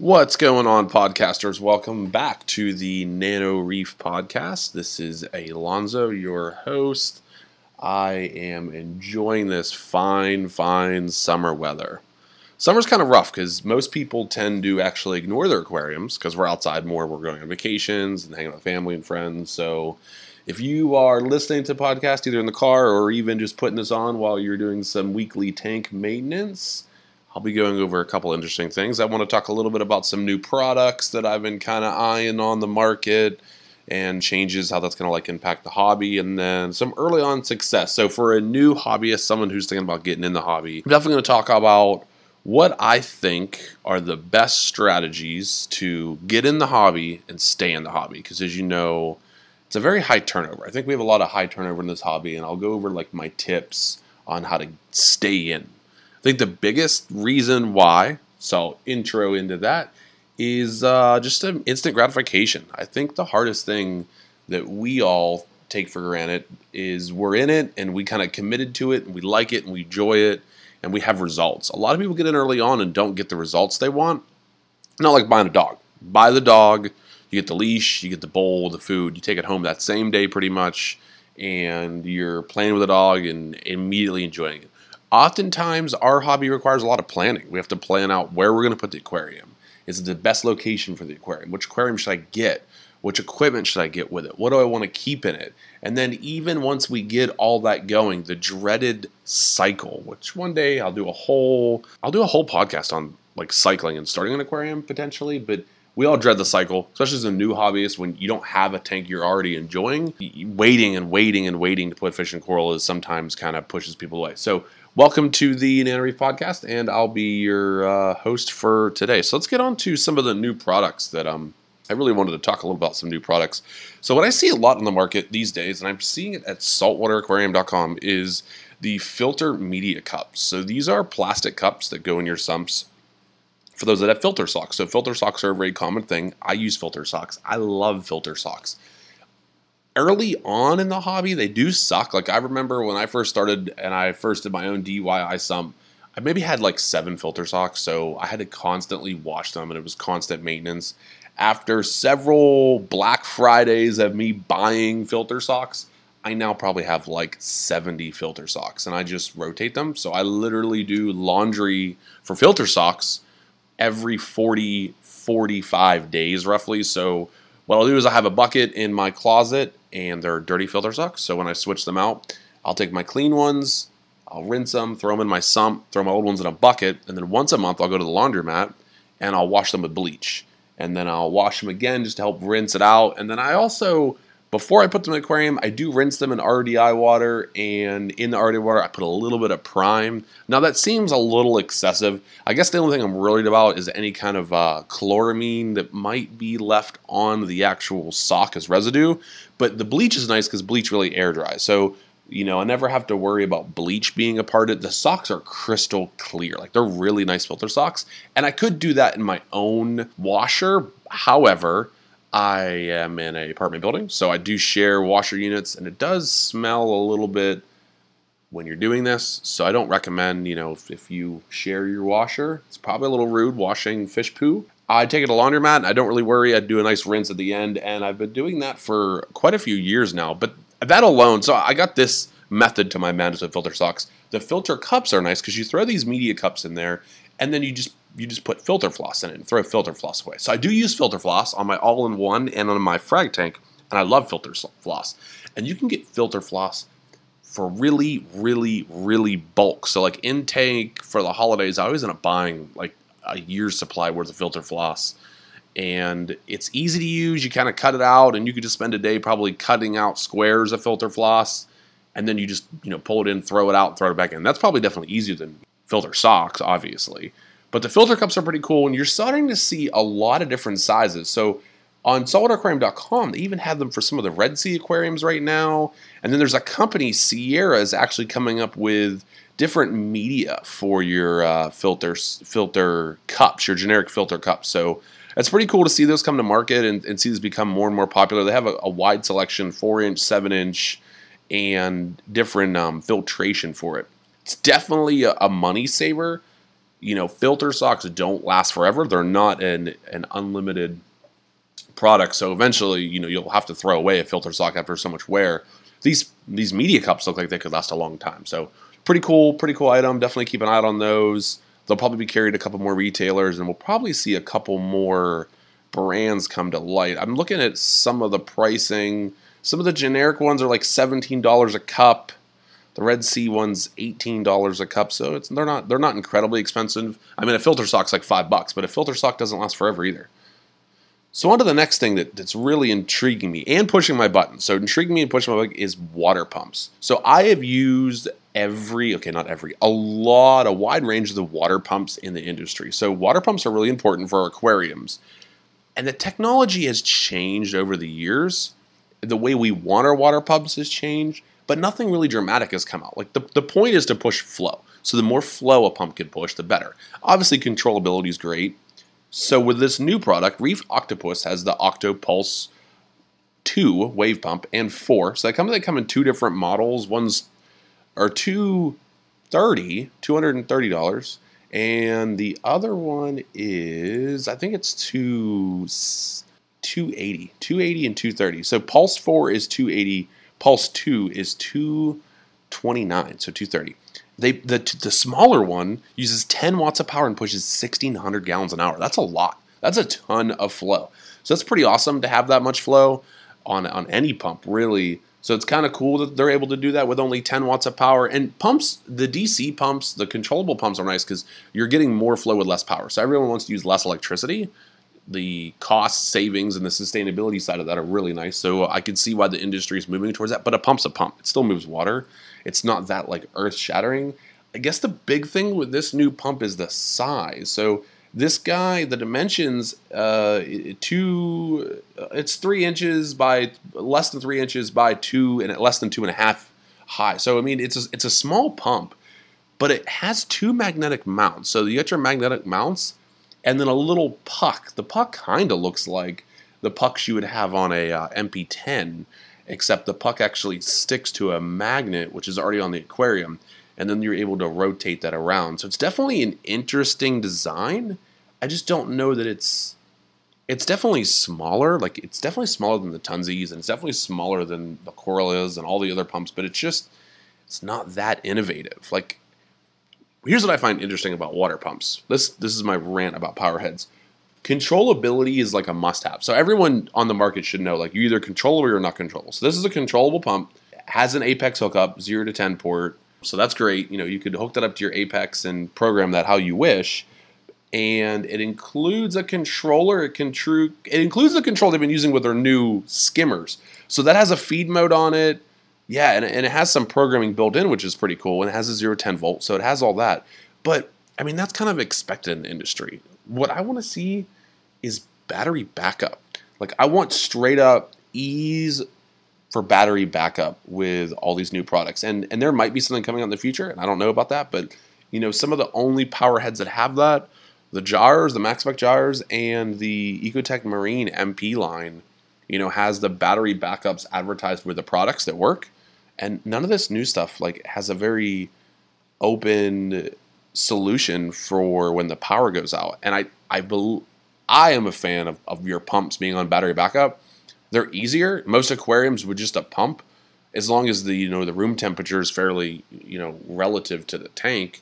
What's going on, podcasters? Welcome back to the Nano Reef podcast. This is Alonzo, your host. I am enjoying this fine, fine summer weather. Summer's kind of rough because most people tend to actually ignore their aquariums because we're outside more. We're going on vacations and hanging out with family and friends. So if you are listening to the podcast either in the car or even just putting this on while you're doing some weekly tank maintenance, I'll be going over a couple interesting things. I want to talk a little bit about some new products that I've been kind of eyeing on the market and changes, how that's going to like impact the hobby, and then some early on success. So for a new hobbyist, someone who's thinking about getting in the hobby, I'm definitely going to talk about what I think are the best strategies to get in the hobby and stay in the hobby. Because as you know, it's a very high turnover. I think we have a lot of high turnover in this hobby, and I'll go over like my tips on how to stay in I think the biggest reason why, so intro into that, is uh, just an instant gratification. I think the hardest thing that we all take for granted is we're in it and we kind of committed to it and we like it and we enjoy it and we have results. A lot of people get in early on and don't get the results they want. Not like buying a dog. Buy the dog, you get the leash, you get the bowl, the food, you take it home that same day pretty much, and you're playing with the dog and immediately enjoying it. Oftentimes, our hobby requires a lot of planning. We have to plan out where we're going to put the aquarium. Is it the best location for the aquarium? Which aquarium should I get? Which equipment should I get with it? What do I want to keep in it? And then, even once we get all that going, the dreaded cycle, which one day I'll do a whole, I'll do a whole podcast on like cycling and starting an aquarium potentially, but we all dread the cycle, especially as a new hobbyist when you don't have a tank you're already enjoying. Waiting and waiting and waiting to put fish and coral is sometimes kind of pushes people away. So Welcome to the Nano podcast, and I'll be your uh, host for today. So let's get on to some of the new products that um, I really wanted to talk a little about some new products. So what I see a lot in the market these days, and I'm seeing it at saltwateraquarium.com, is the filter media cups. So these are plastic cups that go in your sumps for those that have filter socks. So filter socks are a very common thing. I use filter socks. I love filter socks early on in the hobby, they do suck. Like I remember when I first started and I first did my own DIY sump, I maybe had like seven filter socks, so I had to constantly wash them, and it was constant maintenance. After several Black Fridays of me buying filter socks, I now probably have like 70 filter socks, and I just rotate them. So I literally do laundry for filter socks every 40, 45 days roughly. So what I'll do is I have a bucket in my closet and they're dirty filter socks. So when I switch them out, I'll take my clean ones, I'll rinse them, throw them in my sump, throw my old ones in a bucket, and then once a month I'll go to the laundromat and I'll wash them with bleach. And then I'll wash them again just to help rinse it out. And then I also before I put them in the aquarium, I do rinse them in RDI water, and in the RDI water, I put a little bit of prime. Now, that seems a little excessive. I guess the only thing I'm worried about is any kind of uh, chloramine that might be left on the actual sock as residue. But the bleach is nice because bleach really air dries. So, you know, I never have to worry about bleach being a part of it. The socks are crystal clear. Like, they're really nice filter socks. And I could do that in my own washer. However, I am in a apartment building, so I do share washer units, and it does smell a little bit when you're doing this. So I don't recommend, you know, if, if you share your washer, it's probably a little rude washing fish poo. I take it to laundromat. And I don't really worry. I do a nice rinse at the end, and I've been doing that for quite a few years now. But that alone, so I got this method to my with filter socks. The filter cups are nice because you throw these media cups in there, and then you just you just put filter floss in it and throw filter floss away. So I do use filter floss on my all-in-one and on my frag tank, and I love filter floss. And you can get filter floss for really, really, really bulk. So like intake for the holidays, I always end up buying like a year's supply worth of filter floss. And it's easy to use. You kind of cut it out, and you could just spend a day probably cutting out squares of filter floss, and then you just you know pull it in, throw it out, throw it back in. That's probably definitely easier than filter socks, obviously. But the filter cups are pretty cool, and you're starting to see a lot of different sizes. So on saltwateraquarium.com, they even have them for some of the Red Sea aquariums right now. And then there's a company, Sierra, is actually coming up with different media for your uh, filter filter cups, your generic filter cups. So it's pretty cool to see those come to market and, and see those become more and more popular. They have a, a wide selection, four inch, seven inch, and different um, filtration for it. It's definitely a, a money saver you know, filter socks don't last forever. They're not an an unlimited product, so eventually, you know, you'll have to throw away a filter sock after so much wear. These these media cups look like they could last a long time. So pretty cool, pretty cool item. Definitely keep an eye out on those. They'll probably be carried a couple more retailers, and we'll probably see a couple more brands come to light. I'm looking at some of the pricing. Some of the generic ones are like $17 a cup. The Red Sea one's $18 a cup, so it's they're not they're not incredibly expensive. I mean, a filter sock's like five bucks, but a filter sock doesn't last forever either. So on to the next thing that, that's really intriguing me and pushing my button. So intriguing me and pushing my button is water pumps. So I have used every, okay, not every, a lot, a wide range of the water pumps in the industry. So water pumps are really important for our aquariums. And the technology has changed over the years. The way we want our water pumps has changed, but nothing really dramatic has come out. Like the, the point is to push flow. So the more flow a pump can push, the better. Obviously, controllability is great so with this new product, Reef Octopus has the Octopulse 2 wave pump and 4. So they come they come in two different models. One's are 230, $230 and the other one is I think it's 2 280, 280 and 230. So Pulse 4 is 280, Pulse 2 is 229, so 230. They the the smaller one uses 10 watts of power and pushes 1600 gallons an hour. That's a lot. That's a ton of flow. So that's pretty awesome to have that much flow on on any pump, really. So it's kind of cool that they're able to do that with only 10 watts of power. And pumps, the DC pumps, the controllable pumps are nice because you're getting more flow with less power. So everyone wants to use less electricity. The cost savings and the sustainability side of that are really nice. So I can see why the industry is moving towards that. But a pump's a pump. It still moves water. It's not that like earth shattering. I guess the big thing with this new pump is the size. So this guy, the dimensions, uh, two, it's three inches by less than three inches by two and less than two and a half high. So I mean, it's a, it's a small pump, but it has two magnetic mounts. So you get your magnetic mounts, and then a little puck. The puck kind of looks like the pucks you would have on a uh, MP10 except the puck actually sticks to a magnet which is already on the aquarium and then you're able to rotate that around. So it's definitely an interesting design. I just don't know that it's it's definitely smaller like it's definitely smaller than the Tunzes and it's definitely smaller than the Koralias and all the other pumps but it's just it's not that innovative. Like here's what i find interesting about water pumps this this is my rant about power heads controllability is like a must have. So everyone on the market should know like you either control or you're not controllable. So this is a controllable pump, has an Apex hookup, 0 to 10 port. So that's great. You know, you could hook that up to your Apex and program that how you wish. And it includes a controller. It can true it includes the control they've been using with their new skimmers. So that has a feed mode on it. Yeah, and, and it has some programming built in, which is pretty cool. And it has a 0 10 volt, so it has all that. But I mean, that's kind of expected in the industry. What I want to see is battery backup. Like I want straight up ease for battery backup with all these new products. And and there might be something coming out in the future, and I don't know about that, but you know, some of the only power heads that have that, the Gyres, the Maxspect Gyres, and the Ecotech Marine MP line, you know, has the battery backups advertised with the products that work. And none of this new stuff like has a very open solution for when the power goes out. And I I believe I am a fan of, of your pumps being on battery backup. They're easier. Most aquariums with just a pump, as long as the you know the room temperature is fairly you know relative to the tank,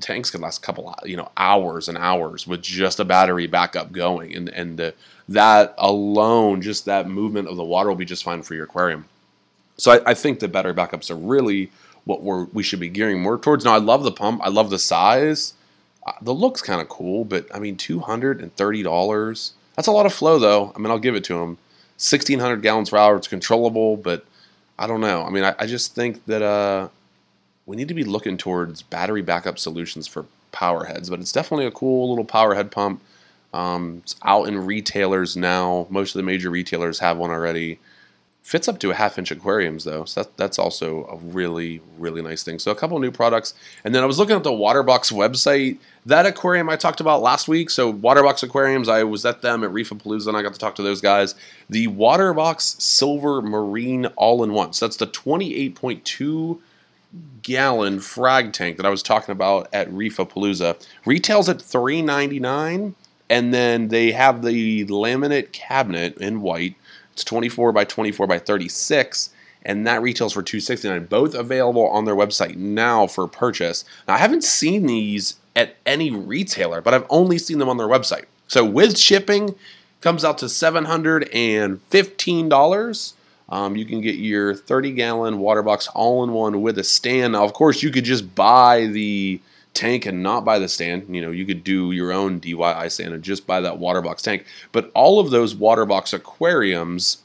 tanks can last a couple you know hours and hours with just a battery backup going, and and the, that alone, just that movement of the water will be just fine for your aquarium. So I, I think the battery backups are really what we're we should be gearing more towards. Now I love the pump. I love the size. Uh, the look's kind of cool, but I mean, two hundred and thirty dollars. That's a lot of flow, though. I mean, I'll give it to them. Sixteen hundred gallons per hour. It's controllable, but I don't know. I mean, I, I just think that uh, we need to be looking towards battery backup solutions for power heads. But it's definitely a cool little power head pump. Um, it's out in retailers now. Most of the major retailers have one already. Fits up to a half inch aquariums though, so that, that's also a really really nice thing. So a couple new products, and then I was looking at the Waterbox website. That aquarium I talked about last week. So Waterbox aquariums, I was at them at Reefapalooza, and I got to talk to those guys. The Waterbox Silver Marine All in One. So that's the 28.2 gallon frag tank that I was talking about at Reefa Palooza. retails at three ninety nine, and then they have the laminate cabinet in white. It's twenty four by twenty four by thirty six, and that retails for two sixty nine. Both available on their website now for purchase. Now, I haven't seen these at any retailer, but I've only seen them on their website. So with shipping, comes out to seven hundred and fifteen dollars. Um, you can get your 30 gallon Waterbox all in one with a stand. Now, of course, you could just buy the tank and not buy the stand. You know, you could do your own DIY stand and just buy that Waterbox tank. But all of those Waterbox aquariums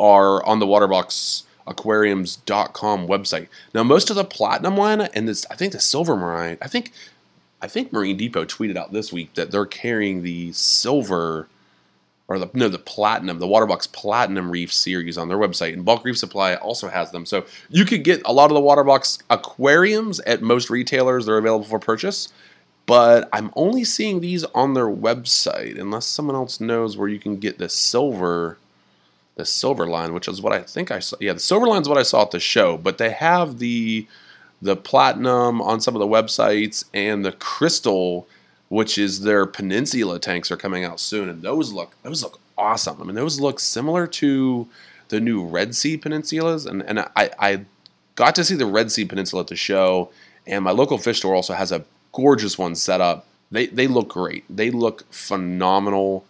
are on the waterboxaquariums.com website. Now, most of the platinum line and this, I think the silver marine, I think, I think Marine Depot tweeted out this week that they're carrying the silver or the no the platinum the waterbox platinum reef series on their website. And bulk reef supply also has them. So you could get a lot of the waterbox aquariums at most retailers they're available for purchase but i'm only seeing these on their website unless someone else knows where you can get the silver the silver line which is what i think i saw. Yeah the silver line is what i saw at the show but they have the the platinum on some of the websites and the crystal which is their peninsula tanks are coming out soon, and those look those look awesome. I mean, those look similar to the new Red Sea peninsulas, and and I I got to see the Red Sea Peninsula at the show, and my local fish store also has a gorgeous one set up. They they look great. They look phenomenal.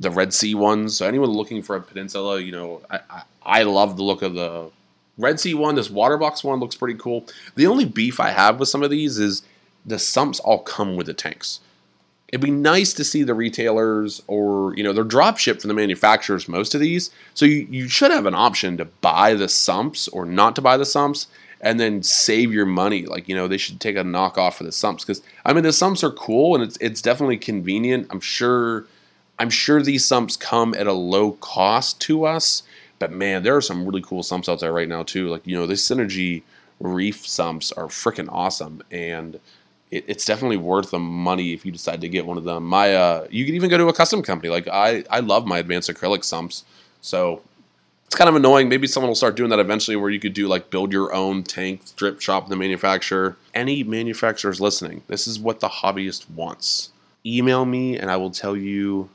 The Red Sea ones. So anyone looking for a peninsula, you know, I, I, I love the look of the Red Sea one. This Waterbox one looks pretty cool. The only beef I have with some of these is the sumps all come with the tanks it'd be nice to see the retailers or you know they're drop shipped from the manufacturers most of these. So you, you should have an option to buy the sumps or not to buy the sumps and then save your money. Like you know they should take a knockoff for the sumps. Because i mean the sumps are cool and it's, it's definitely convenient. I'm sure i'm sure these sumps come at a low cost to us but man there are some really cool sumps out there right now too. Like you know the synergy reef sumps are freaking awesome. And it, it's definitely worth the money if you decide to get one of them. My uh, you can even go to a custom company. Like I I love my advanced acrylic sumps, so it's kind of annoying. Maybe someone will start doing that eventually, where you could do like build your own tank, strip shop the manufacturer. Any manufacturers listening, this is what the hobbyist wants. Email me and I will tell you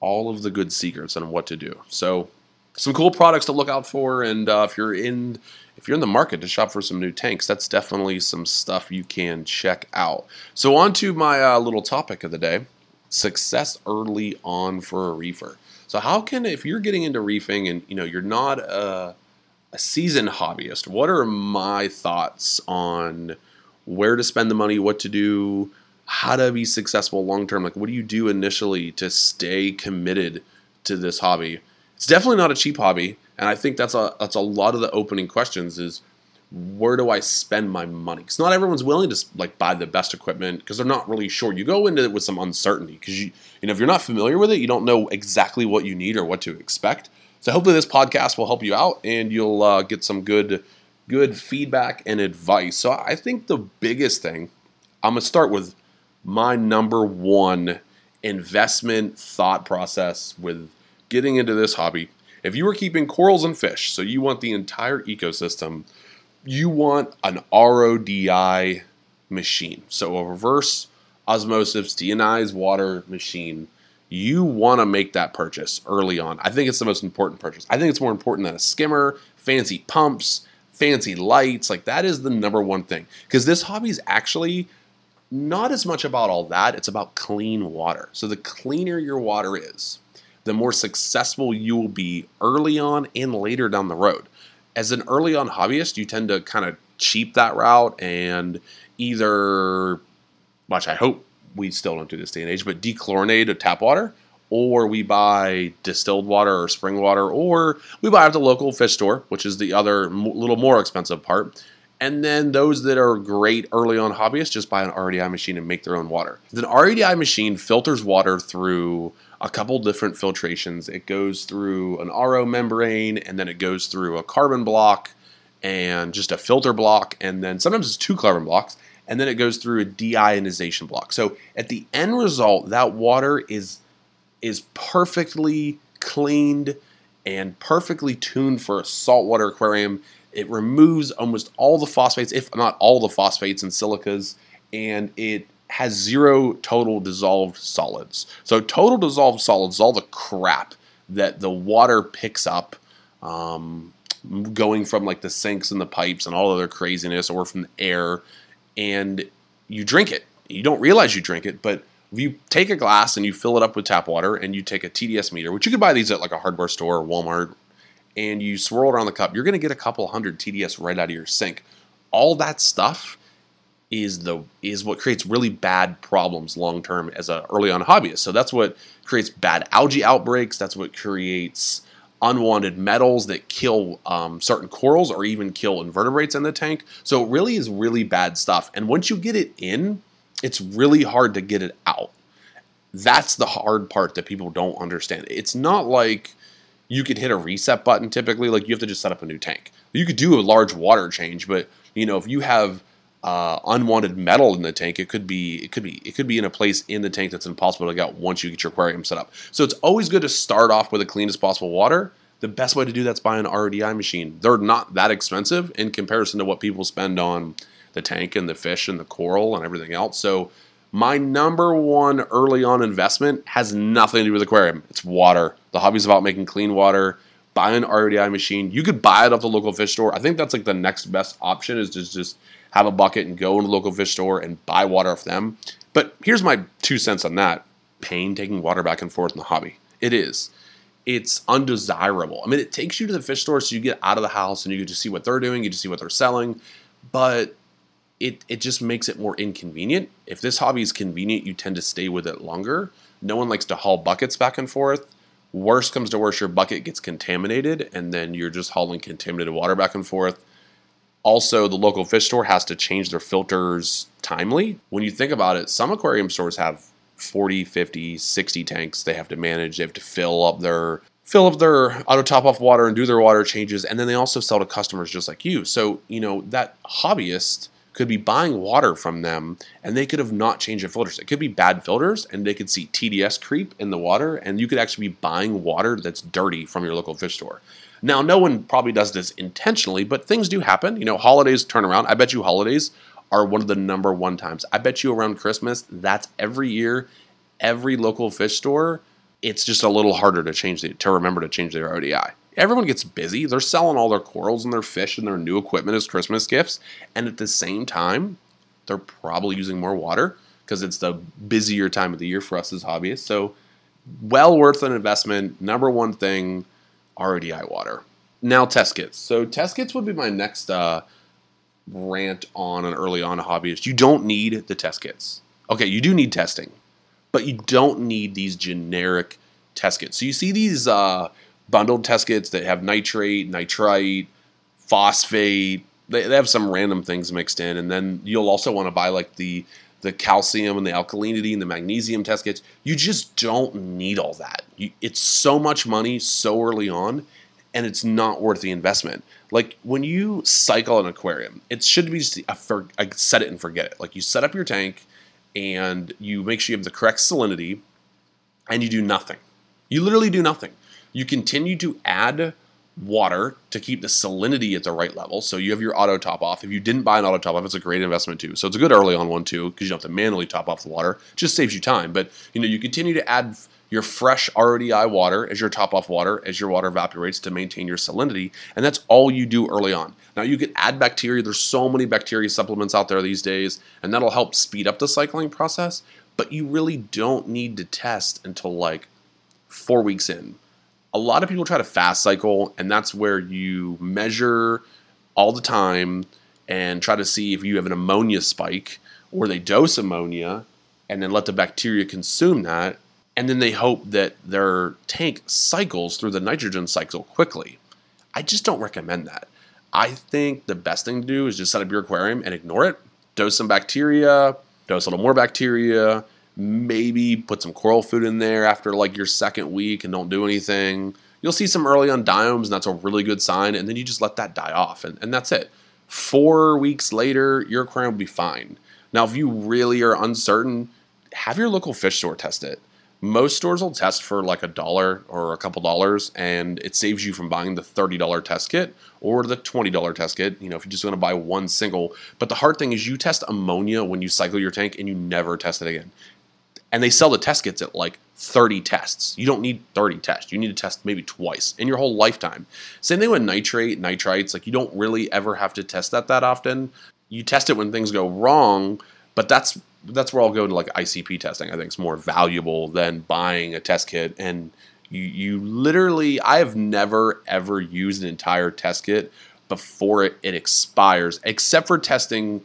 all of the good secrets on what to do. So some cool products to look out for, and uh, if you're in if you're in the market to shop for some new tanks, that's definitely some stuff you can check out. So on to my uh, little topic of the day: success early on for a reefer. So how can if you're getting into reefing and you know you're not a, a seasoned hobbyist, what are my thoughts on where to spend the money, what to do, how to be successful long term? Like what do you do initially to stay committed to this hobby? It's definitely not a cheap hobby, and I think that's a that's a lot of the opening questions is where do I spend my money? Because not everyone's willing to like buy the best equipment because they're not really sure. You go into it with some uncertainty because you you know if you're not familiar with it, you don't know exactly what you need or what to expect. So hopefully this podcast will help you out and you'll uh, get some good good feedback and advice. So I think the biggest thing I'm gonna start with my number one investment thought process with getting into this hobby, if you are keeping corals and fish, so you want the entire ecosystem, you want an RODI machine. So a reverse osmosis deionized water machine. You want to make that purchase early on. I think it's the most important purchase. I think it's more important than a skimmer, fancy pumps, fancy lights. Like that is the number one thing. Because this hobby is actually not as much about all that, it's about clean water. So the cleaner your water is, the more successful you will be early on and later down the road. As an early on hobbyist, you tend to kind of cheap that route and either, which I hope we still don't do this day and age, but dechlorinate a tap water, or we buy distilled water or spring water, or we buy at the local fish store, which is the other little more expensive part. And then those that are great early on hobbyists just buy an RODI machine and make their own water. The RODI machine filters water through a couple different filtrations. It goes through an RO membrane and then it goes through a carbon block and just a filter block and then sometimes it's two carbon blocks and then it goes through a deionization block. So at the end result that water is is perfectly cleaned and perfectly tuned for a saltwater aquarium. It removes almost all the phosphates, if not all the phosphates and silicas, and it has zero total dissolved solids. So, total dissolved solids all the crap that the water picks up um, going from like the sinks and the pipes and all other craziness or from the air, and you drink it. You don't realize you drink it, but if you take a glass and you fill it up with tap water and you take a TDS meter, which you could buy these at like a hardware store or Walmart, and you swirl around the cup, you're going to get a couple hundred TDS right out of your sink. All that stuff is the is what creates really bad problems long term as a early on hobbyist. So that's what creates bad algae outbreaks. That's what creates unwanted metals that kill um, certain corals or even kill invertebrates in the tank. So it really is really bad stuff. And once you get it in, it's really hard to get it out. That's the hard part that people don't understand. It's not like you could hit a reset button typically, like you have to just set up a new tank. You could do a large water change, but you know, if you have uh, unwanted metal in the tank, it could be it could be it could be in a place in the tank that's impossible to get out once you get your aquarium set up. So it's always good to start off with the cleanest possible water. The best way to do that's buy an RODI machine. They're not that expensive in comparison to what people spend on the tank and the fish and the coral and everything else. So my number one early on investment has nothing to do with aquarium. It's water. The hobby's about making clean water. Buy an RODI machine. You could buy it off the local fish store. I think that's like the next best option is to just have a bucket and go into the local fish store and buy water off them. But here's my two cents on that. Pain taking water back and forth in the hobby. It is. It's undesirable. I mean, it takes you to the fish store so you get out of the house and you get to see what they're doing, you get to see what they're selling. But it it just makes it more inconvenient. If this hobby is convenient, you tend to stay with it longer. No one likes to haul buckets back and forth. Worst comes to worst, your bucket gets contaminated, and then you're just hauling contaminated water back and forth. Also, the local fish store has to change their filters timely. When you think about it, some aquarium stores have 40, 50, 60 tanks they have to manage. They have to fill up their fill up their auto top off water and do their water changes and then they also sell to customers just like you. So, you know, that hobbyist could be buying water from them and they could have not changed their filters. It could be bad filters and they could see TDS creep in the water and you could actually be buying water that's dirty from your local fish store. Now, no one probably does this intentionally, but things do happen. You know, holidays turn around. I bet you holidays are one of the number one times. I bet you around Christmas, that's every year, every local fish store, it's just a little harder to change the, to remember to change their ODI everyone gets busy. They're selling all their corals and their fish and their new equipment as Christmas gifts. And at the same time, they're probably using more water because it's the busier time of the year for us as hobbyists. So, well worth an investment. Number one thing RODI water. Now, test kits. So, test kits would be my next uh, rant on an early on hobbyist. You don't need the test kits. Okay, you do need testing, but you don't need these generic test kits. So, you see these. Uh, bundled test kits that have nitrate, nitrite, phosphate. They, they have some random things mixed in, and then you'll also want to buy like the the calcium and the alkalinity and the magnesium test kits. You just don't need all that. You, it's so much money so early on, and it's not worth the investment. Like when you cycle an aquarium, it should be just a, for, a set it and forget it. Like you set up your tank, and you make sure you have the correct salinity, and you do nothing. You literally do nothing. You continue to add water to keep the salinity at the right level. So you have your auto top off. If you didn't buy an auto top off, it's a great investment too. So it's a good early on one too because you don't have to manually top off the water. It just saves you time. But you know you continue to add your fresh RODI water as your top off water as your water evaporates to maintain your salinity, and that's all you do early on. Now you can add bacteria. There's so many bacteria supplements out there these days, and that'll help speed up the cycling process. But you really don't need to test until like four weeks in a lot of people try to fast cycle, and that's where you measure all the time and try to see if you have an ammonia spike or they dose ammonia and then let the bacteria consume that. And then they hope that their tank cycles through the nitrogen cycle quickly. I just don't recommend that. I think the best thing to do is just set up your aquarium and ignore it. Dose some bacteria, dose a little more bacteria, maybe put some coral food in there after like your second week and don't do anything. You'll see some early on diatoms, and that's a really good sign. And then you just let that die off, and, and that's it. Four weeks later, your aquarium will be fine. Now, if you really are uncertain, have your local fish store test it. Most stores will test for like a dollar or a couple dollars, and it saves you from buying the $30 test kit or the $20 test kit, you know, if you just want to buy one single. But the hard thing is you test ammonia when you cycle your tank and you never test it again. And they sell the test kits at like 30 tests. You don't need 30 tests. You need to test maybe twice in your whole lifetime. Same thing with nitrate, nitrites. Like you don't really ever have to test that that often. You test it when things go wrong, but that's that's where I'll go to like ICP testing. I think it's more valuable than buying a test kit. And you you literally, I have never ever used an entire test kit before it, it expires, except for testing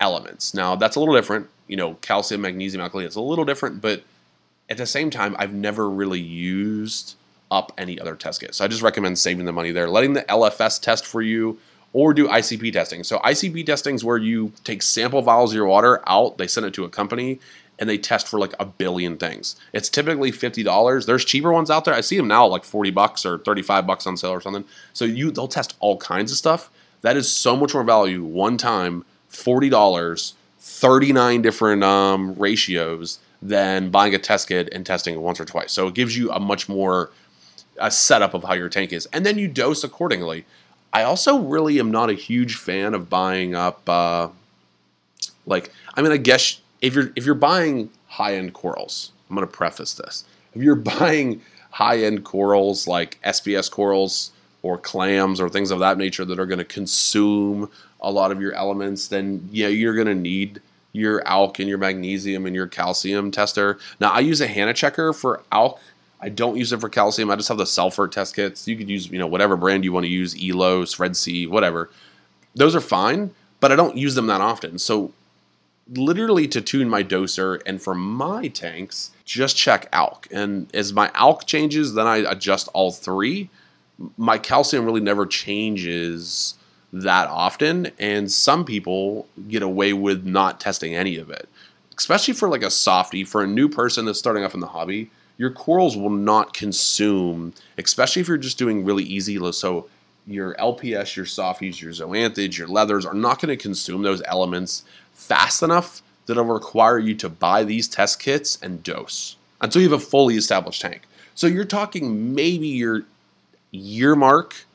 elements. Now that's a little different. You know, calcium, magnesium, alkali. It's a little different, but at the same time, I've never really used up any other test kit. So I just recommend saving the money there, letting the LFS test for you, or do ICP testing. So ICP testing is where you take sample vials of your water out, they send it to a company, and they test for like a billion things. It's typically fifty dollars. There's cheaper ones out there. I see them now like forty bucks or thirty five bucks on sale or something. So you they'll test all kinds of stuff. That is so much more value one time. Forty dollars, thirty nine different um, ratios than buying a test kit and testing it once or twice. So it gives you a much more a setup of how your tank is, and then you dose accordingly. I also really am not a huge fan of buying up. Uh, like, I mean, I guess if you're if you're buying high end corals, I'm going to preface this. If you're buying high end corals like SPS corals or clams or things of that nature that are going to consume a lot of your elements, then yeah, you're going to need your alk and your magnesium and your calcium tester. Now I use a Hanna checker for alk. I don't use it for calcium. I just have the Salifert test kits. You could use, you know, whatever brand you want to use, Elos, Red Sea, whatever. Those are fine, but I don't use them that often. So literally to tune my doser and for my tanks, just check alk. And as my alk changes, then I adjust all three. My calcium really never changes that often, and some people get away with not testing any of it. Especially for like a softie, for a new person that's starting off in the hobby, your corals will not consume, especially if you're just doing really easy. So your LPS, your softies, your zoanthids, your leathers are not going to consume those elements fast enough that it'll require you to buy these test kits and dose until you have a fully established tank. So you're talking maybe your year mark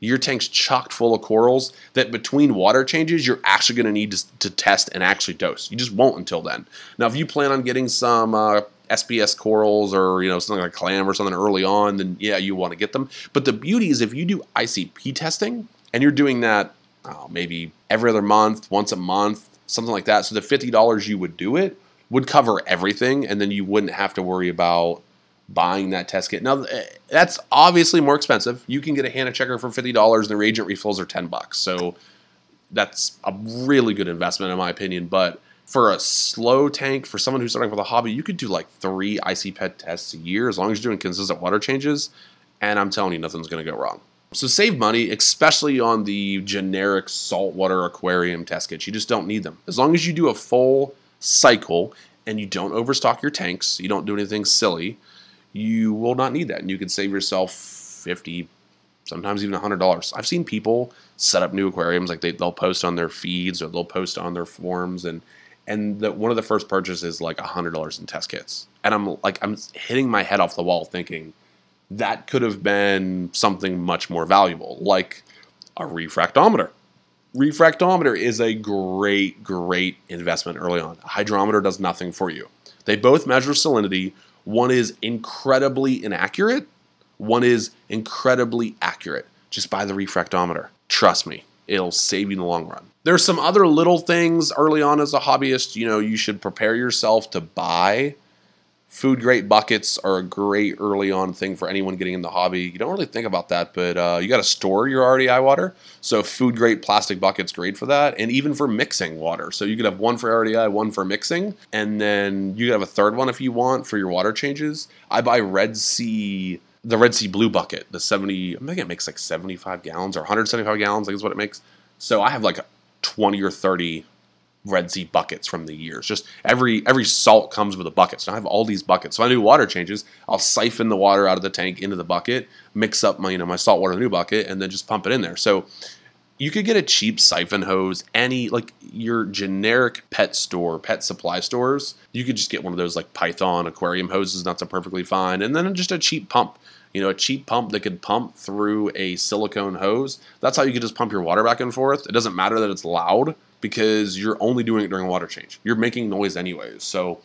your tank's chocked full of corals that between water changes you're actually going to need to test and actually dose you just won't until then now if you plan on getting some uh, SPS corals or you know something like clam or something early on then yeah you want to get them but the beauty is if you do icp testing and you're doing that oh, maybe every other month once a month something like that so the $50 you would do it would cover everything and then you wouldn't have to worry about buying that test kit. Now eh, that's obviously more expensive. You can get a Hanna checker for fifty dollars, and the reagent refills are ten bucks. So that's a really good investment in my opinion. But for a slow tank, for someone who's starting with a hobby, you could do like three ICP tests a year as long as you're doing consistent water changes. And I'm telling you, nothing's going to go wrong. So save money, especially on the generic saltwater aquarium test kits. You just don't need them. As long as you do a full cycle and you don't overstock your tanks, you don't do anything silly, you will not need that. And you can save yourself 50 sometimes even $100. I've seen people set up new aquariums, like they, they'll post on their feeds or they'll post on their forums and and the, one of the first purchases is like $100 in test kits. And I'm like, I'm hitting my head off the wall thinking that could have been something much more valuable, like a refractometer. Refractometer is a great, great investment early on. A hydrometer does nothing for you. They both measure salinity, one is incredibly inaccurate, one is incredibly accurate. Just buy the refractometer. Trust me, it'll save you in the long run. There's some other little things early on as a hobbyist, you know, you should prepare yourself to buy food grade buckets are a great early on thing for anyone getting in the hobby. You don't really think about that, but uh, you got to store your RDI water. So food grade plastic buckets great for that, and even for mixing water. So you could have one for RDI, one for mixing, and then you could have a third one if you want for your water changes. I buy Red Sea. The Red Sea Blue bucket, the 70, I think it makes like 75 gallons or 175 gallons, I think is what it makes. So I have like 20 or 30 Red Sea buckets from the years. Just every every salt comes with a bucket. So I have all these buckets. So I do water changes. I'll siphon the water out of the tank into the bucket, mix up my you know my salt water in the new bucket, and then just pump it in there. So you could get a cheap siphon hose, any like your generic pet store, pet supply stores. You could just get one of those like Python aquarium hoses, that's a perfectly fine. And then just a cheap pump. You know, a cheap pump that could pump through a silicone hose. That's how you could just pump your water back and forth. It doesn't matter that it's loud because you're only doing it during water change. You're making noise anyways. So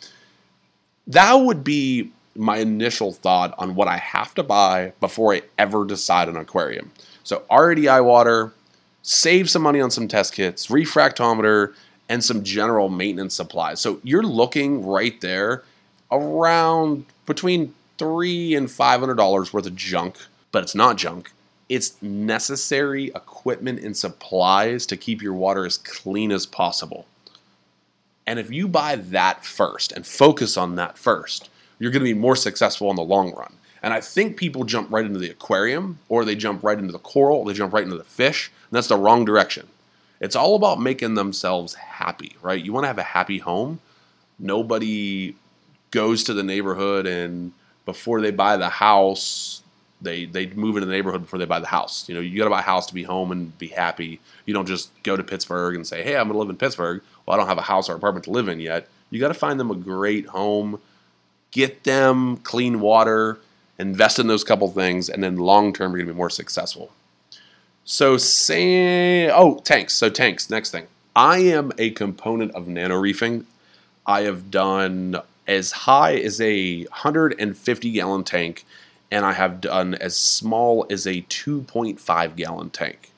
that would be my initial thought on what I have to buy before I ever decide an aquarium. So RDI water, save some money on some test kits, refractometer, and some general maintenance supplies. So you're looking right there around between three and five hundred dollars worth of junk, but it's not junk. It's necessary equipment and supplies to keep your water as clean as possible. And if you buy that first and focus on that first, you're going to be more successful in the long run. And I think people jump right into the aquarium, or they jump right into the coral, or they jump right into the fish, and that's the wrong direction. It's all about making themselves happy, right? You want to have a happy home. Nobody goes to the neighborhood and before they buy the house, they they move into the neighborhood before they buy the house. You know, you got to buy a house to be home and be happy. You don't just go to Pittsburgh and say, "Hey, I'm to live in Pittsburgh." Well, I don't have a house or apartment to live in yet. You got to find them a great home, get them clean water, invest in those couple things, and then long term you're to be more successful. So say, oh, tanks. So tanks. Next thing, I am a component of nano reefing. I have done as high as a 150 gallon tank, and I have done as small as a 2.5 gallon tank.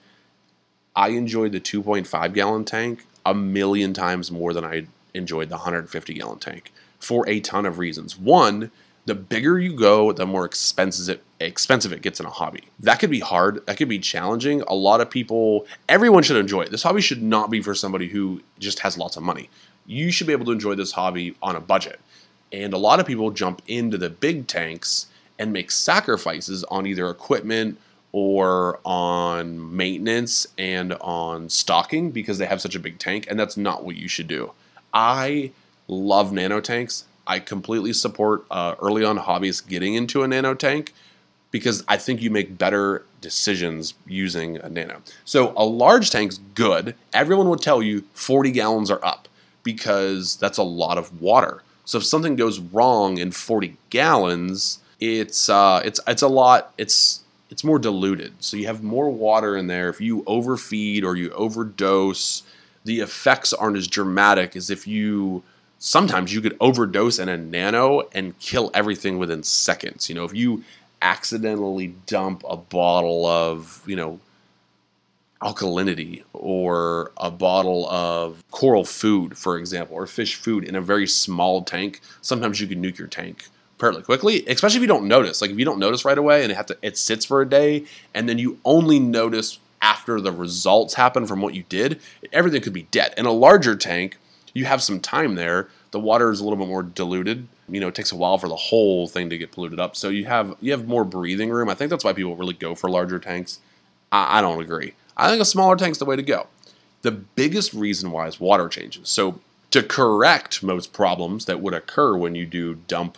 I enjoyed the 2.5 gallon tank a million times more than I enjoyed the 150 gallon tank for a ton of reasons. One, the bigger you go, the more expensive it, expensive it gets in a hobby. That could be hard. That could be challenging. A lot of people, everyone should enjoy it. This hobby should not be for somebody who just has lots of money. You should be able to enjoy this hobby on a budget. And a lot of people jump into the big tanks and make sacrifices on either equipment or on maintenance and on stocking because they have such a big tank. And that's not what you should do. I love nano tanks. I completely support uh, early on hobbyists getting into a nano tank because I think you make better decisions using a nano. So a large tank's good. Everyone would tell you 40 gallons are up because that's a lot of water. So if something goes wrong in 40 gallons, it's uh, it's it's a lot. It's it's more diluted. So you have more water in there. If you overfeed or you overdose, the effects aren't as dramatic as if you sometimes you could overdose in a nano and kill everything within seconds. You know, if you accidentally dump a bottle of, you know, alkalinity or a bottle of coral food, for example, or fish food in a very small tank, sometimes you can nuke your tank fairly quickly, especially if you don't notice. Like if you don't notice right away and it have to it sits for a day and then you only notice after the results happen from what you did, everything could be dead. In a larger tank, you have some time there. The water is a little bit more diluted. You know, it takes a while for the whole thing to get polluted up. So you have you have more breathing room. I think that's why people really go for larger tanks. I, I don't agree. I think a smaller tank's the way to go. The biggest reason why is water changes. So to correct most problems that would occur when you do dump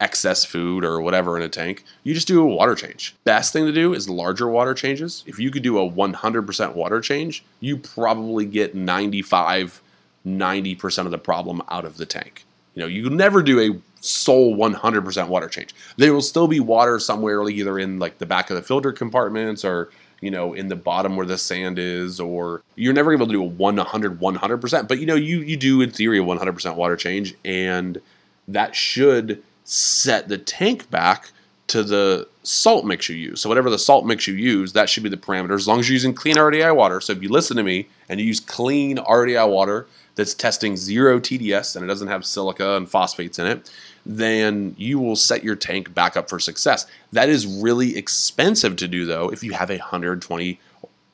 excess food or whatever in a tank, you just do a water change. Best thing to do is larger water changes. If you could do a 100% water change, you probably get 95 90% of the problem out of the tank. You know, you never do a sole 100% water change. There will still be water somewhere, either in like the back of the filter compartments or you know in the bottom where the sand is, or you're never able to do a 100 100%. But you know, you you do in theory a 100% water change, and that should set the tank back to the salt mix you use. So whatever the salt mix you use, that should be the parameter. As long as you're using clean RDI water. So if you listen to me and you use clean RDI water that's testing zero TDS and it doesn't have silica and phosphates in it, then you will set your tank back up for success. That is really expensive to do though if you have a 120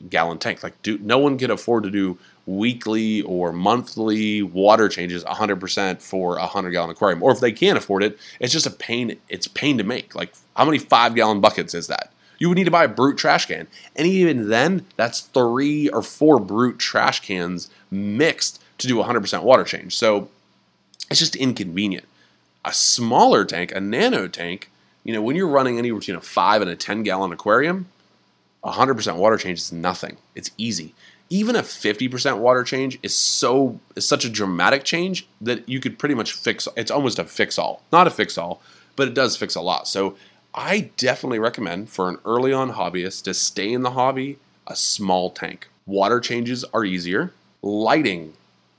gallon tank. Like do, no one can afford to do weekly or monthly water changes 100% for a 100 gallon aquarium. Or if they can't afford it, it's just a pain it's pain to make. Like how many 5 gallon buckets is that? You would need to buy a brute trash can. And even then, that's 3 or 4 brute trash cans mixed to do 100% water change. So it's just inconvenient. A smaller tank, a nano tank, you know, when you're running anywhere between a 5 and a 10 gallon aquarium, 100% water change is nothing. It's easy. Even a 50% water change is so is such a dramatic change that you could pretty much fix it's almost a fix all. Not a fix all, but it does fix a lot. So I definitely recommend for an early on hobbyist to stay in the hobby a small tank. Water changes are easier, lighting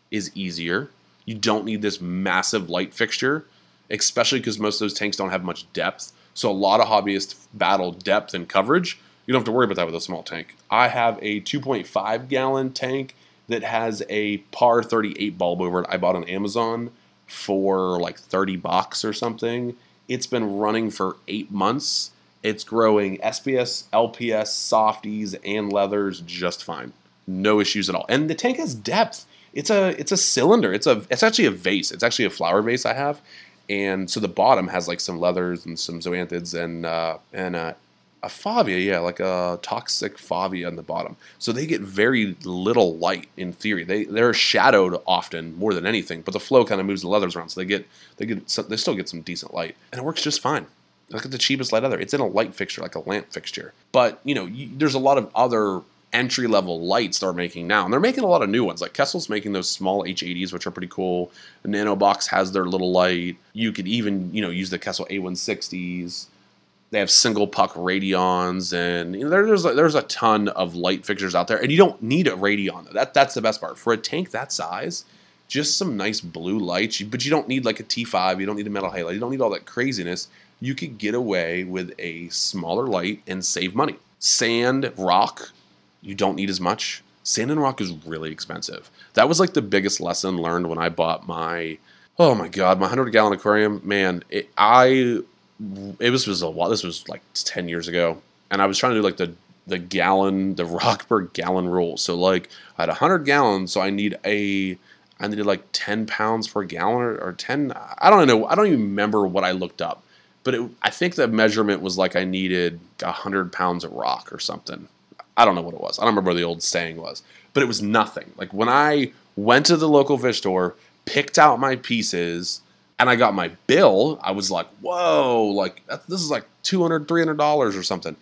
is easier. You don't need this massive light fixture, especially because most of those tanks don't have much depth. So a lot of hobbyists battle depth and coverage. You don't have to worry about that with a small tank. I have a 2.5 gallon tank that has a par 38 bulb over it. I bought on Amazon for like 30 bucks or something. It's been running for eight months. It's growing SPS, LPS, softies, and leathers just fine. No issues at all. And the tank has depth. It's a it's a cylinder. It's a it's actually a vase. It's actually a flower vase I have. And so the bottom has like some leathers and some zoanthids and uh, and uh, a favia, yeah, like a toxic favia on the bottom. So they get very little light in theory. They they're shadowed often more than anything, but the flow kind of moves the leathers around, so they get they get they still get some decent light, and it works just fine. Look at the cheapest light other. It's in a light fixture, like a lamp fixture. But you know, there's a lot of other entry level lights they're making now, and they're making a lot of new ones. Like Kessil's making those small H80s, which are pretty cool. The Nanobox has their little light. You could even you know use the Kessil A160s they have single puck radions, and you know, there, there's a, there's a ton of light fixtures out there, and you don't need a radion. That that's the best part for a tank that size. Just some nice blue lights, but you don't need like a T5. You don't need a metal halide. You don't need all that craziness. You could get away with a smaller light and save money. Sand, rock, you don't need as much. Sand and rock is really expensive. That was like the biggest lesson learned when I bought my oh my god, my 100 gallon aquarium. Man, it, I it was was a while. This was like ten years ago, and I was trying to do like the the gallon, the rock per gallon rule. So like I had hundred gallons, so I need a I needed like ten pounds per gallon or, or ten. I don't know. I don't even remember what I looked up, but it, I think the measurement was like I needed hundred pounds of rock or something. I don't know what it was. I don't remember what the old saying was, but it was nothing. Like when I went to the local fish store, picked out my pieces and I got my bill, I was like, whoa, like this is like $200, $300 or something.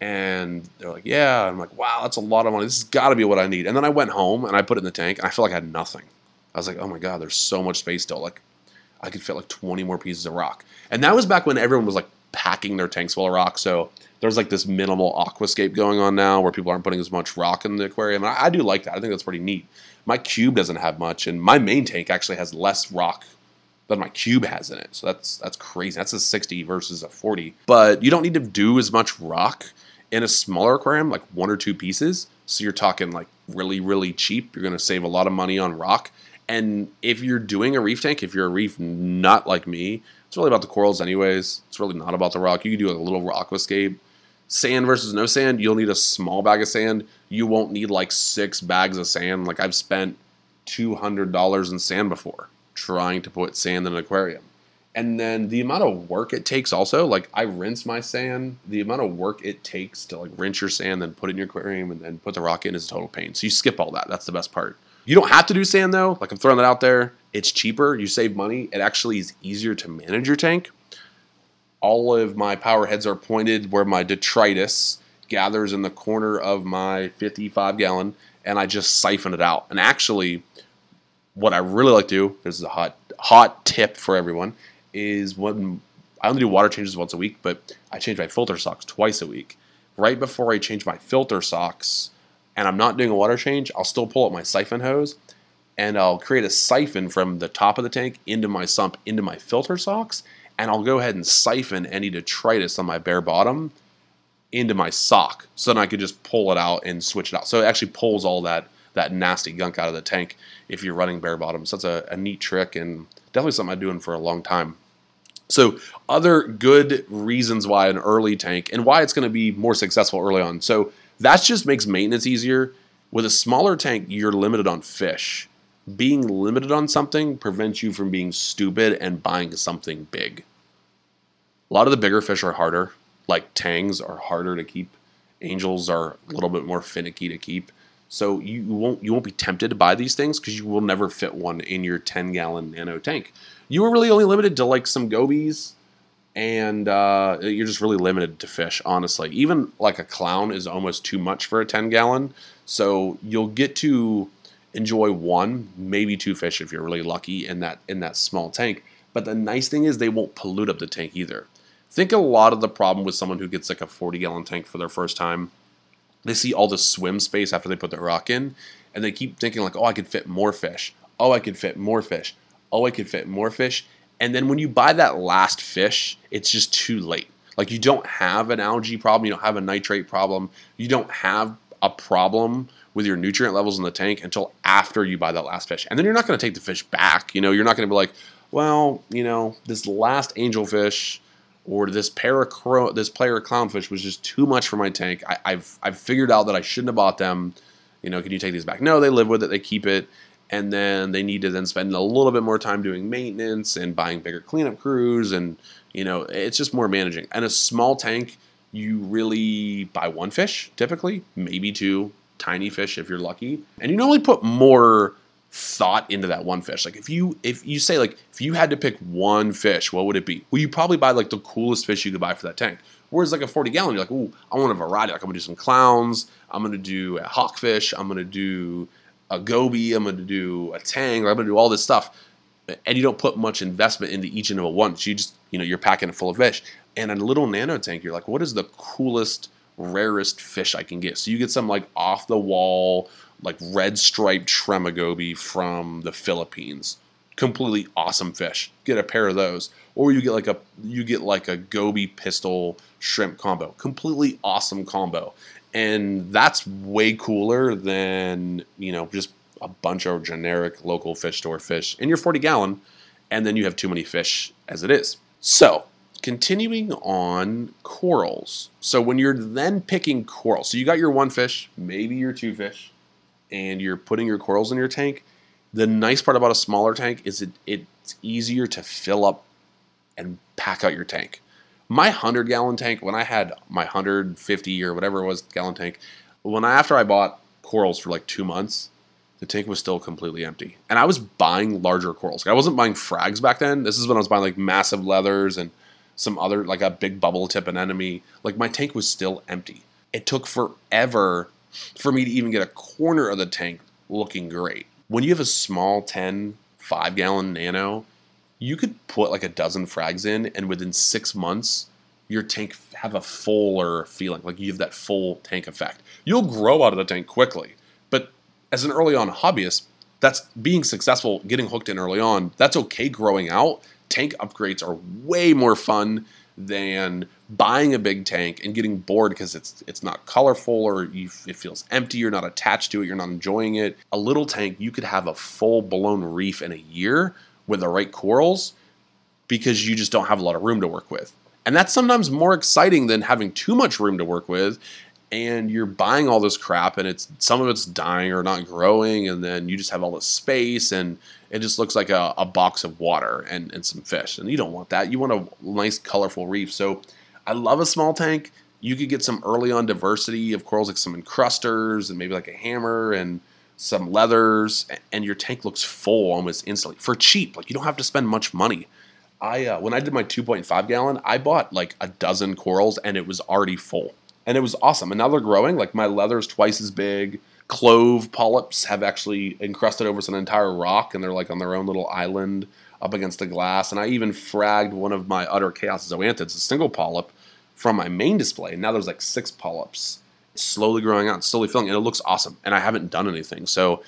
And they're like, yeah. I'm like, wow, that's a lot of money. This has got to be what I need. And then I went home and I put it in the tank and I felt like I had nothing. I was like, oh my God, there's so much space still. Like, I could fit like 20 more pieces of rock. And that was back when everyone was like packing their tanks full of rock. So there's like this minimal aquascape going on now where people aren't putting as much rock in the aquarium. And I, I do like that. I think that's pretty neat. My cube doesn't have much, and my main tank actually has less rock than my cube has in it. So that's that's crazy. That's a 60 versus a 40. But you don't need to do as much rock in a smaller aquarium, like one or two pieces. So you're talking like really, really cheap. You're going to save a lot of money on rock. And if you're doing a reef tank, if you're a reef nut like me, it's really about the corals, anyways. It's really not about the rock. You can do a little rock aquascape. Sand versus no sand, you'll need a small bag of sand. You won't need like six bags of sand. Like I've spent $200 in sand before trying to put sand in an aquarium. And then the amount of work it takes also, like I rinse my sand, the amount of work it takes to like rinse your sand, then put it in your aquarium and then put the rock in is a total pain. So you skip all that. That's the best part. You don't have to do sand though. Like I'm throwing that out there. It's cheaper. You save money. It actually is easier to manage your tank. All of my power heads are pointed where my detritus gathers in the corner of my 55 gallon and I just siphon it out. And actually, what I really like to do, this is a hot hot tip for everyone, is when I only do water changes once a week, but I change my filter socks twice a week. Right before I change my filter socks, and I'm not doing a water change, I'll still pull up my siphon hose and I'll create a siphon from the top of the tank into my sump into my filter socks, and I'll go ahead and siphon any detritus on my bare bottom into my sock, so then I could just pull it out and switch it out. So it actually pulls all that that nasty gunk out of the tank if you're running bare bottoms. So that's a, a neat trick and definitely something I'm doing for a long time. So, other good reasons why an early tank and why it's going to be more successful early on. So, that just makes maintenance easier. With a smaller tank, you're limited on fish. Being limited on something prevents you from being stupid and buying something big. A lot of the bigger fish are harder, like tangs are harder to keep. Angels are a little bit more finicky to keep. So you won't you won't be tempted to buy these things because you will never fit one in your 10 gallon nano tank. You are really only limited to like some gobies, and uh, you're just really limited to fish. Honestly, even like a clown is almost too much for a 10 gallon. So you'll get to enjoy one, maybe two fish if you're really lucky in that in that small tank. But the nice thing is they won't pollute up the tank either. Think a lot of the problem with someone who gets like a 40 gallon tank for their first time. They see all the swim space after they put their rock in, and they keep thinking like, "Oh, I could fit more fish. Oh, I could fit more fish. Oh, I could fit more fish." And then when you buy that last fish, it's just too late. Like you don't have an algae problem, you don't have a nitrate problem, you don't have a problem with your nutrient levels in the tank until after you buy that last fish. And then you're not going to take the fish back. You know, you're not going to be like, well, you know, this last angelfish or this paracro this player clownfish was just too much for my tank. I, I've I've figured out that I shouldn't have bought them. You know, can you take these back? No, they live with it, they keep it, and then they need to then spend a little bit more time doing maintenance and buying bigger cleanup crews and you know it's just more managing and a small tank you really buy one fish typically maybe two tiny fish if you're lucky. And you normally put more thought into that one fish. Like if you if you say like if you had to pick one fish what would it be? Well you probably buy like the coolest fish you could buy for that tank. Whereas like a 40 gallon you're like oh i want a variety. Like i'm gonna do some clowns. I'm gonna do a hawkfish. I'm gonna do a goby, I'm to do a tang, I'm to do all this stuff. And you don't put much investment into each individual one. So you just, you know, you're packing it full of fish. And a little nano tank, you're like, what is the coolest, rarest fish I can get? So you get some like off the wall, like red striped Trimma goby from the Philippines. Completely awesome fish. Get a pair of those. Or you get like a you get like a goby pistol shrimp combo. Completely awesome combo and that's way cooler than you know just a bunch of generic local fish store fish in your 40 gallon and then you have too many fish as it is so continuing on corals. So when you're then picking corals so you got your one fish maybe your two fish and you're putting your corals in your tank the nice part about a smaller tank is it, it's easier to fill up and pack out your tank. My 100 gallon tank when i had my 150 or whatever it was gallon tank when i after i bought corals for like two months the tank was still completely empty. And i was buying larger corals. I wasn't buying frags back then. This is when i was buying like massive leathers and some other like a big bubble tip anemone like my tank was still empty it took forever for me to even get a corner of the tank looking great when you have a small 10 5 gallon nano you could put like a dozen frags in, and within six months, your tank have a fuller feeling. Like you have that full tank effect. You'll grow out of the tank quickly, but as an early on hobbyist, that's being successful, getting hooked in early on. That's okay growing out. Tank upgrades are way more fun than buying a big tank and getting bored because it's it's not colorful or you, it feels empty. You're not attached to it. You're not enjoying it. A little tank, you could have a full blown reef in a year with the right corals because you just don't have a lot of room to work with. And that's sometimes more exciting than having too much room to work with and you're buying all this crap and it's some of it's dying or not growing and then you just have all this space and it just looks like a, a box of water and, and some fish and you don't want that you want a nice colorful reef so i love a small tank you could get some early on diversity of corals like some encrusters and maybe like a hammer and some leathers, and your tank looks full almost instantly for cheap. Like you don't have to spend much money. I uh, when I did my 2.5 gallon, I bought like a dozen corals, and it was already full, and it was awesome. And now they're growing. Like my leather's twice as big. Clove polyps have actually encrusted over some entire rock, and they're like on their own little island up against the glass. And I even fragged one of my utter chaos zoanthids, a single polyp, from my main display. And now there's like six polyps slowly growing out, slowly filling, and it looks awesome. And I haven't done anything, so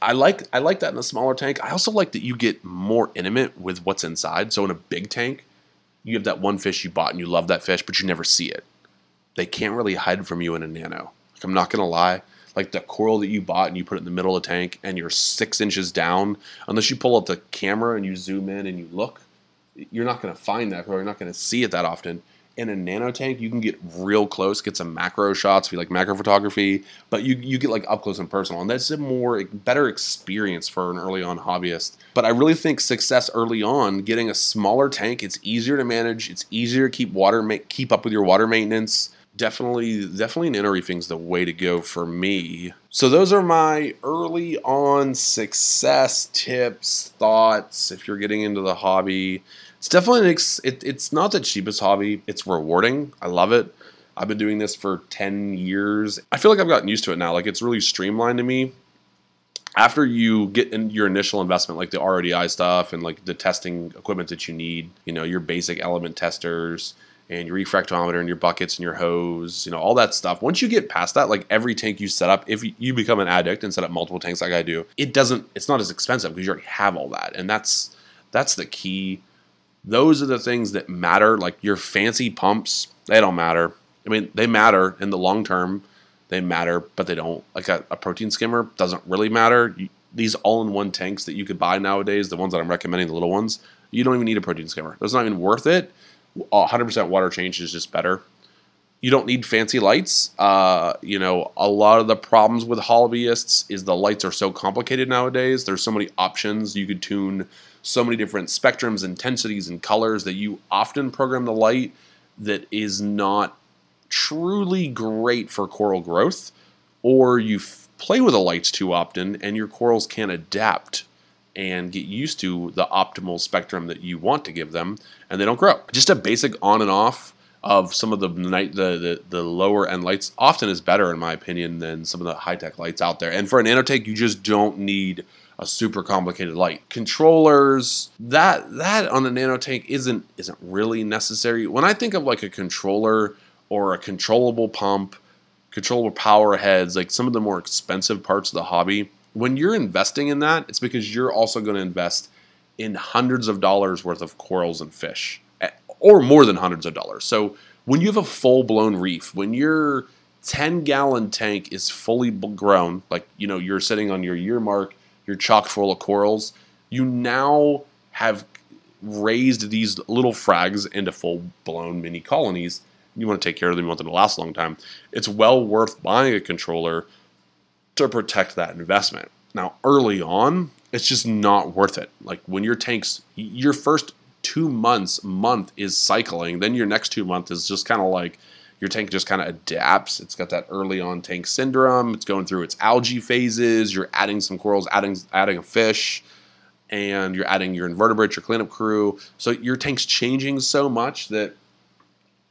I like I like that in a smaller tank. I also like that you get more intimate with what's inside. So in a big tank, you have that one fish you bought and you love that fish, but you never see it. They can't really hide from you in a nano. Like I'm not gonna lie. Like the coral that you bought and you put it in the middle of the tank and you're six inches down, unless you pull up the camera and you zoom in and you look, you're not gonna find that or you're not gonna see it that often in a nano tank, you can get real close, get some macro shots if you like macro photography, but you, you get like up close and personal. And that's a more better experience for an early on hobbyist. But I really think success early on, getting a smaller tank, it's easier to manage, it's easier to keep water ma- keep up with your water maintenance. Definitely, definitely nano reefing's the way to go for me. So those are my early on success tips, thoughts. If you're getting into the hobby, it's definitely an ex- it, it's not the cheapest hobby. It's rewarding. I love it. I've been doing this for 10 years. I feel like I've gotten used to it now. Like it's really streamlined to me. After you get in your initial investment, like the RODI stuff and like the testing equipment that you need, you know, your basic element testers and your refractometer and your buckets and your hose, you know, all that stuff. Once you get past that, like every tank you set up, if you become an addict and set up multiple tanks like I do, it doesn't, it's not as expensive because you already have all that. And that's, that's the key. Those are the things that matter. Like your fancy pumps, they don't matter I mean, they matter in the long term. They matter, but they don't. Like a, a protein skimmer doesn't really matter. You, these all-in-one tanks that you could buy nowadays, the ones that I'm recommending, the little ones, you don't even need a protein skimmer. It's not even worth it. 100% water change is just better. You don't need fancy lights. Uh, you know, a lot of the problems with hobbyists is the lights are so complicated nowadays. There's so many options. You could tune so many different spectrums, intensities, and colors that you often program the light that is not truly great for coral growth, or you f- play with the lights too often and your corals can't adapt and get used to the optimal spectrum that you want to give them and they don't grow. Just a basic on and off of some of the night the, the, the lower end lights often is better in my opinion than some of the high tech lights out there. And for an nanotank, you just don't need a super complicated light. Controllers, that that on the nanotank isn't isn't really necessary. When I think of like a controller or a controllable pump, controllable power heads, like some of the more expensive parts of the hobby, when you're investing in that, it's because you're also going to invest in hundreds of dollars worth of corals and fish, eh, or more than hundreds of dollars. So when you have a full blown reef, when your 10 gallon tank is fully grown, like you know, you're sitting on your year mark, you're chock full of corals, you now have raised these little frags into full blown mini colonies you want to take care of them, you want them to last a long time, it's well worth buying a controller to protect that investment. Now, early on, it's just not worth it. Like when your tanks, your first two months, month is cycling, then your next two months is just kind of like your tank just kind of adapts. It's got that early on tank syndrome. It's going through its algae phases. You're adding some corals, adding adding a fish, and you're adding your invertebrates, your cleanup crew. So your tank's changing so much that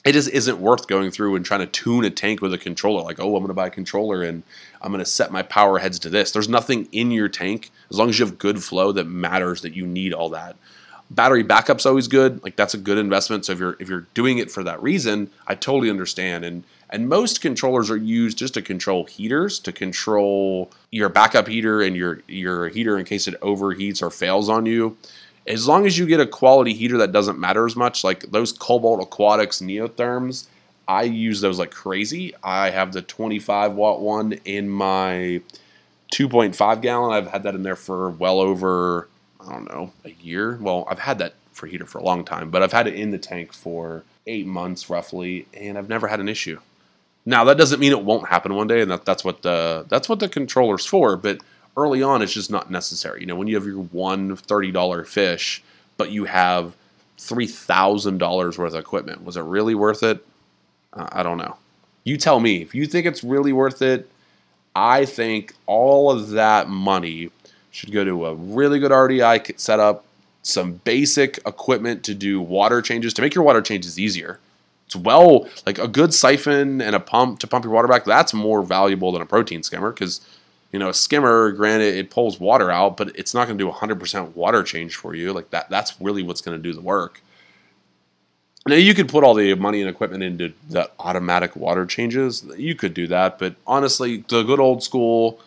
it just isn't worth going through and trying to tune a tank with a controller. Like, oh, I'm going to buy a controller and I'm going to set my power heads to this. There's nothing in your tank as long as you have good flow that matters that you need all that. Battery backup's always good. Like that's a good investment. So if you're if you're doing it for that reason, I totally understand. And and most controllers are used just to control heaters, to control your backup heater and your your heater in case it overheats or fails on you as long as you get a quality heater that doesn't matter as much, like those Cobalt Aquatics Neotherms, I use those like crazy. I have the 25 watt one in my 2.5 gallon. I've had that in there for well over, I don't know, a year. Well, I've had that for heater for a long time, but I've had it in the tank for eight months roughly, and I've never had an issue. Now that doesn't mean it won't happen one day, and that, that's what the that's what the controller's for. But early on it's just not necessary. You know, when you have your one $30 fish, but you have $3,000 worth of equipment, was it really worth it? Uh, I don't know. You tell me. If you think it's really worth it, I think all of that money should go to a really good RODI setup, some basic equipment to do water changes, to make your water changes easier. It's well, like a good siphon and a pump to pump your water back, that's more valuable than a protein skimmer because you know, a skimmer, granted, it pulls water out, but it's not going to do 100% water change for you. Like that, that's really what's going to do the work. Now you could put all the money and equipment into the automatic water changes. You could do that, but honestly, the good old school,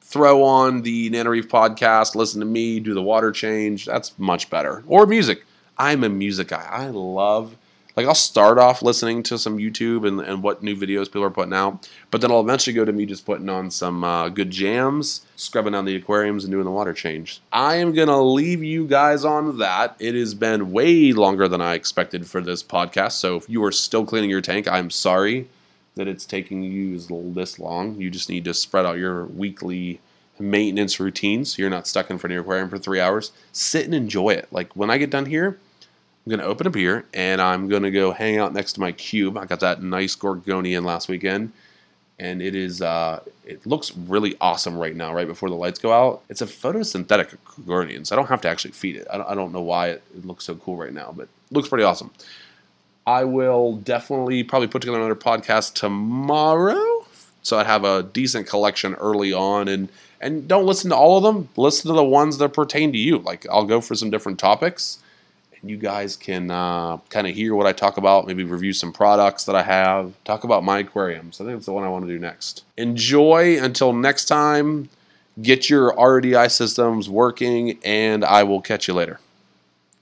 throw on the NanoReef podcast, listen to me do the water change. That's much better. Or music. I'm a music guy. I love like I'll start off listening to some YouTube and, and what new videos people are putting out, but then I'll eventually go to me just putting on some uh, good jams, scrubbing down the aquariums, and doing the water change. I am gonna leave you guys on that. It has been way longer than I expected for this podcast, so if you are still cleaning your tank, I'm sorry that it's taking you this long. You just need to spread out your weekly maintenance routine so you're not stuck in front of your aquarium for three hours. Sit and enjoy it. Like when I get done here, I'm going to open a beer and I'm going to go hang out next to my cube. I got that nice Gorgonian last weekend. and it is uh, it looks really awesome right now. Right before the lights go out, it's a photosynthetic Gorgonian, so I don't have to actually feed it. I don't, I know why it, it looks so cool right now, but looks pretty awesome. I will definitely probably put together another podcast tomorrow, so I'd have a decent collection early on and. And don't listen to all of them. Listen to the ones that pertain to you. Like I'll go for some different topics you guys can uh, kind of hear what I talk about, maybe review some products that I have, talk about my aquariums. I think that's the one I want to do next. Enjoy until next time. Get your RODI systems working, and I will catch you later.